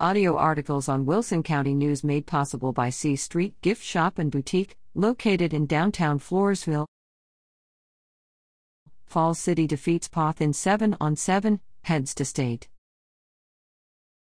Audio articles on Wilson County News made possible by C Street Gift Shop and Boutique, located in downtown Floresville. Falls City defeats Poth in 7 on 7, heads to state.